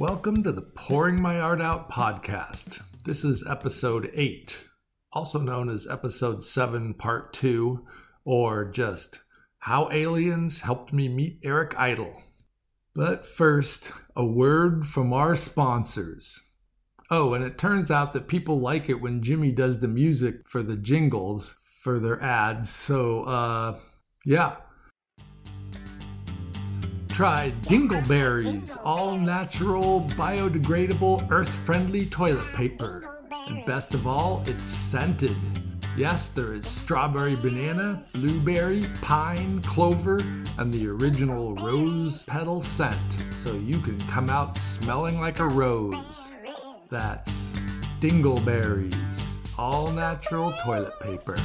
Welcome to the Pouring My Art Out podcast. This is episode 8, also known as episode 7, part 2, or just How Aliens Helped Me Meet Eric Idle. But first, a word from our sponsors. Oh, and it turns out that people like it when Jimmy does the music for the jingles for their ads. So, uh, yeah, Try Dingleberries, all natural, biodegradable, earth friendly toilet paper. And best of all, it's scented. Yes, there is strawberry banana, blueberry, pine, clover, and the original rose petal scent, so you can come out smelling like a rose. That's Dingleberries, all natural toilet paper.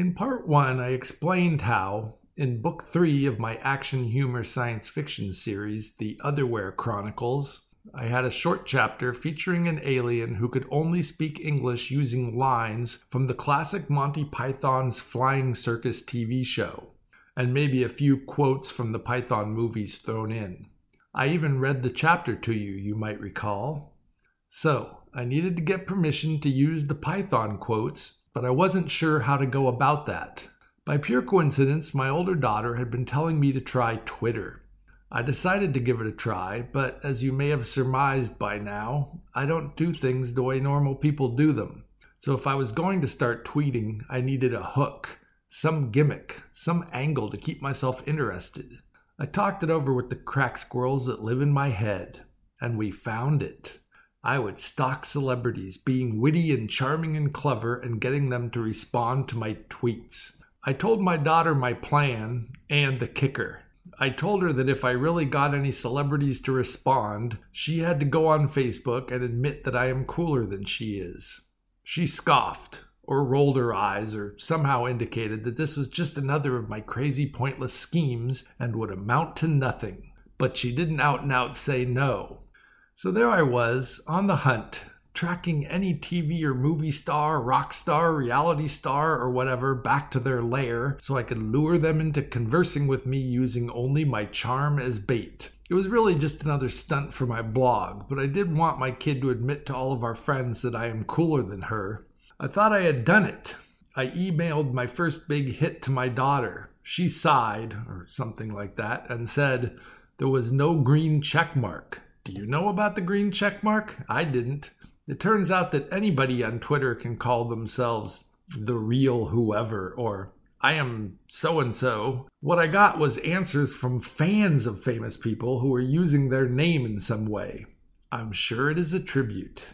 In part one, I explained how, in book three of my action humor science fiction series, The Otherwhere Chronicles, I had a short chapter featuring an alien who could only speak English using lines from the classic Monty Python's Flying Circus TV show, and maybe a few quotes from the Python movies thrown in. I even read the chapter to you, you might recall. So, I needed to get permission to use the Python quotes but I wasn't sure how to go about that. By pure coincidence, my older daughter had been telling me to try Twitter. I decided to give it a try, but as you may have surmised by now, I don't do things the way normal people do them. So if I was going to start tweeting, I needed a hook, some gimmick, some angle to keep myself interested. I talked it over with the crack squirrels that live in my head, and we found it. I would stalk celebrities, being witty and charming and clever, and getting them to respond to my tweets. I told my daughter my plan and the kicker. I told her that if I really got any celebrities to respond, she had to go on Facebook and admit that I am cooler than she is. She scoffed, or rolled her eyes, or somehow indicated that this was just another of my crazy, pointless schemes and would amount to nothing. But she didn't out and out say no. So there I was on the hunt, tracking any TV or movie star, rock star, reality star, or whatever back to their lair so I could lure them into conversing with me using only my charm as bait. It was really just another stunt for my blog, but I did want my kid to admit to all of our friends that I am cooler than her. I thought I had done it. I emailed my first big hit to my daughter. She sighed, or something like that, and said there was no green check mark. Do you know about the green check mark? I didn't. It turns out that anybody on Twitter can call themselves the real whoever or I am so and so. What I got was answers from fans of famous people who were using their name in some way. I'm sure it is a tribute.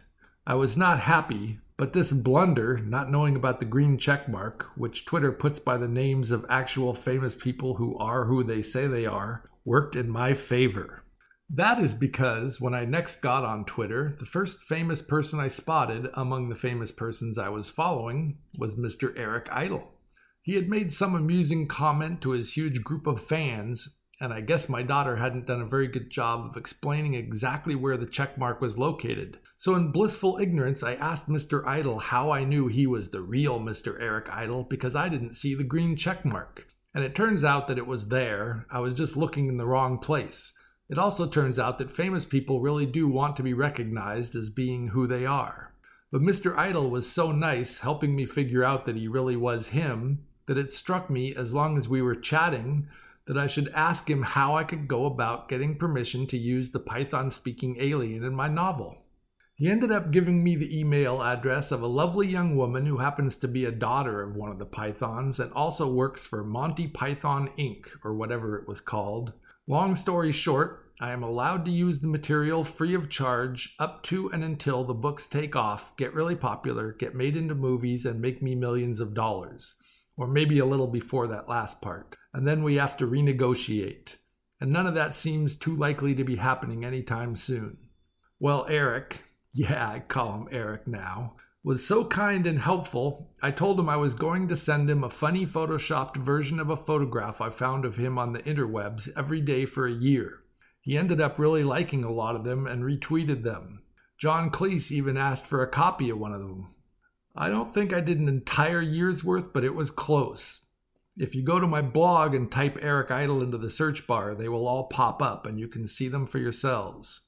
I was not happy, but this blunder, not knowing about the green check mark, which Twitter puts by the names of actual famous people who are who they say they are, worked in my favor. That is because when I next got on Twitter, the first famous person I spotted among the famous persons I was following was Mr. Eric Idle. He had made some amusing comment to his huge group of fans, and I guess my daughter hadn't done a very good job of explaining exactly where the checkmark was located. So, in blissful ignorance, I asked Mr. Idle how I knew he was the real Mr. Eric Idle because I didn't see the green checkmark. And it turns out that it was there. I was just looking in the wrong place. It also turns out that famous people really do want to be recognized as being who they are. But Mr. Idle was so nice, helping me figure out that he really was him, that it struck me as long as we were chatting that I should ask him how I could go about getting permission to use the Python speaking alien in my novel. He ended up giving me the email address of a lovely young woman who happens to be a daughter of one of the Pythons and also works for Monty Python Inc., or whatever it was called. Long story short, I am allowed to use the material free of charge up to and until the books take off, get really popular, get made into movies, and make me millions of dollars. Or maybe a little before that last part. And then we have to renegotiate. And none of that seems too likely to be happening anytime soon. Well, Eric, yeah, I call him Eric now, was so kind and helpful, I told him I was going to send him a funny photoshopped version of a photograph I found of him on the interwebs every day for a year. He ended up really liking a lot of them and retweeted them. John Cleese even asked for a copy of one of them. I don't think I did an entire year's worth, but it was close. If you go to my blog and type Eric Idle into the search bar, they will all pop up and you can see them for yourselves.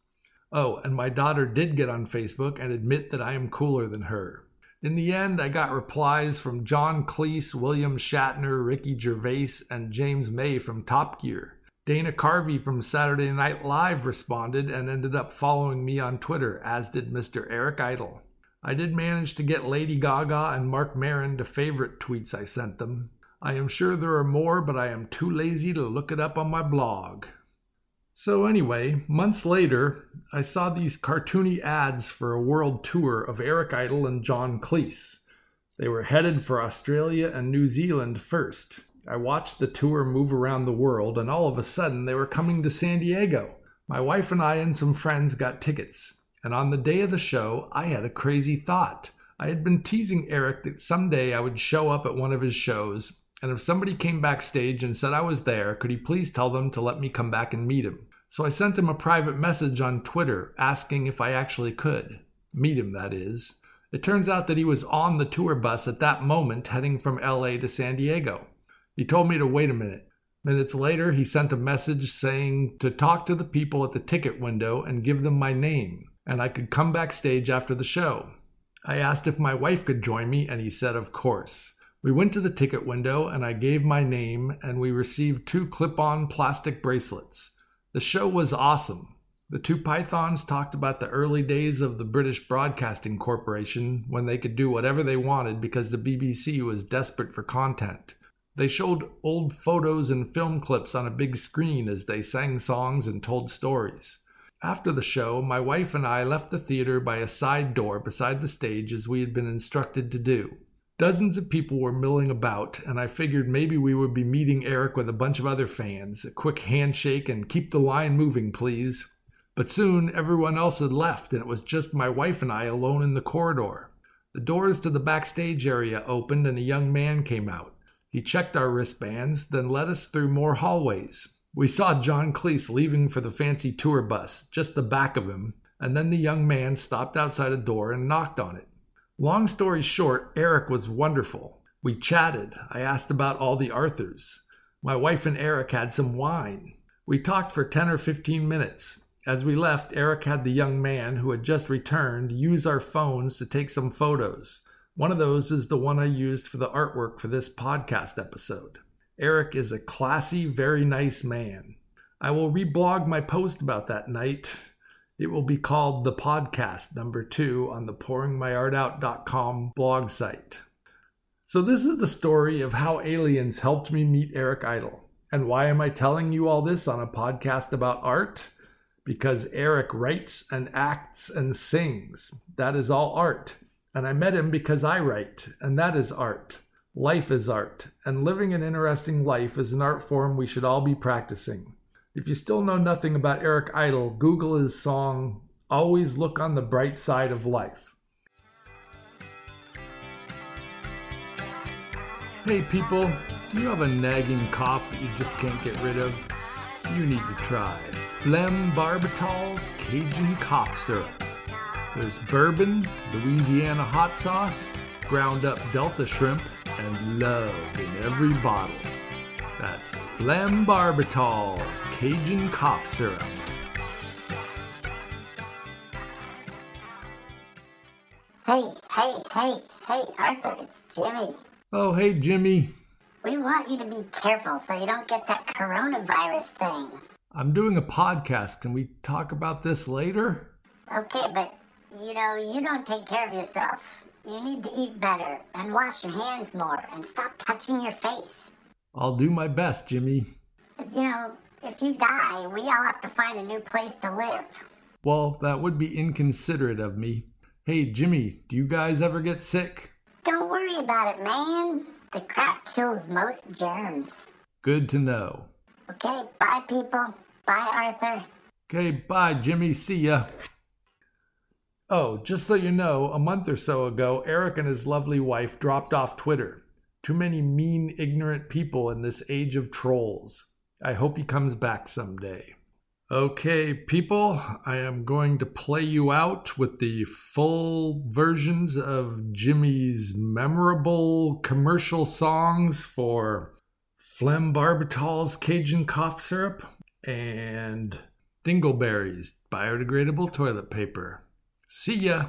Oh, and my daughter did get on Facebook and admit that I am cooler than her. In the end, I got replies from John Cleese, William Shatner, Ricky Gervais, and James May from Top Gear. Dana Carvey from Saturday Night Live responded and ended up following me on Twitter, as did Mr. Eric Idle. I did manage to get Lady Gaga and Marc Maron to favorite tweets I sent them. I am sure there are more, but I am too lazy to look it up on my blog. So, anyway, months later, I saw these cartoony ads for a world tour of Eric Idle and John Cleese. They were headed for Australia and New Zealand first. I watched the tour move around the world, and all of a sudden they were coming to San Diego. My wife and I and some friends got tickets. And on the day of the show, I had a crazy thought. I had been teasing Eric that someday I would show up at one of his shows, and if somebody came backstage and said I was there, could he please tell them to let me come back and meet him? So I sent him a private message on Twitter asking if I actually could. Meet him, that is. It turns out that he was on the tour bus at that moment heading from LA to San Diego. He told me to wait a minute. Minutes later, he sent a message saying to talk to the people at the ticket window and give them my name, and I could come backstage after the show. I asked if my wife could join me, and he said, of course. We went to the ticket window, and I gave my name, and we received two clip on plastic bracelets. The show was awesome. The two pythons talked about the early days of the British Broadcasting Corporation when they could do whatever they wanted because the BBC was desperate for content. They showed old photos and film clips on a big screen as they sang songs and told stories. After the show, my wife and I left the theater by a side door beside the stage as we had been instructed to do. Dozens of people were milling about, and I figured maybe we would be meeting Eric with a bunch of other fans. A quick handshake and keep the line moving, please. But soon everyone else had left, and it was just my wife and I alone in the corridor. The doors to the backstage area opened, and a young man came out. He checked our wristbands, then led us through more hallways. We saw John Cleese leaving for the fancy tour bus, just the back of him, and then the young man stopped outside a door and knocked on it. Long story short, Eric was wonderful. We chatted. I asked about all the Arthurs. My wife and Eric had some wine. We talked for 10 or 15 minutes. As we left, Eric had the young man who had just returned use our phones to take some photos. One of those is the one I used for the artwork for this podcast episode. Eric is a classy, very nice man. I will reblog my post about that night. It will be called The Podcast Number Two on the pouringmyartout.com blog site. So, this is the story of how aliens helped me meet Eric Idle. And why am I telling you all this on a podcast about art? Because Eric writes and acts and sings. That is all art. And I met him because I write, and that is art. Life is art, and living an interesting life is an art form we should all be practicing. If you still know nothing about Eric Idle, Google his song Always Look on the Bright Side of Life. Hey people, do you have a nagging cough that you just can't get rid of? You need to try Phlegm Barbital's Cajun Cough Syrup. There's bourbon, Louisiana hot sauce, ground up Delta shrimp, and love in every bottle. That's Phlegm-Barbital's Cajun Cough Syrup. Hey, hey, hey, hey, Arthur, it's Jimmy. Oh, hey, Jimmy. We want you to be careful so you don't get that coronavirus thing. I'm doing a podcast. Can we talk about this later? Okay, but you know, you don't take care of yourself. You need to eat better and wash your hands more and stop touching your face. I'll do my best, Jimmy. You know, if you die, we all have to find a new place to live. Well, that would be inconsiderate of me. Hey, Jimmy, do you guys ever get sick? Don't worry about it, man. The crap kills most germs. Good to know. Okay, bye, people. Bye, Arthur. Okay, bye, Jimmy. See ya. Oh, just so you know, a month or so ago, Eric and his lovely wife dropped off Twitter. Too many mean, ignorant people in this age of trolls. I hope he comes back someday. Okay, people, I am going to play you out with the full versions of Jimmy's memorable commercial songs for Phlegmbarbital's Cajun cough syrup, and Dingleberries biodegradable toilet paper. See ya!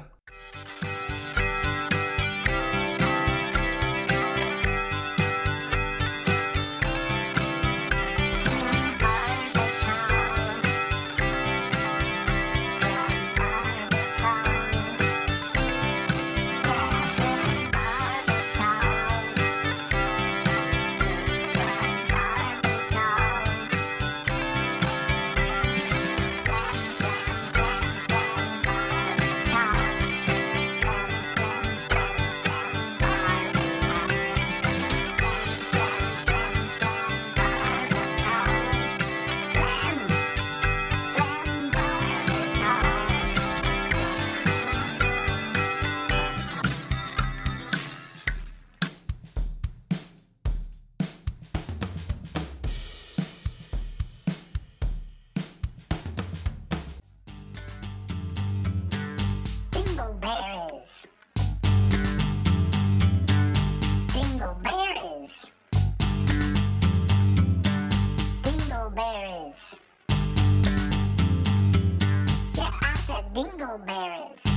Bears.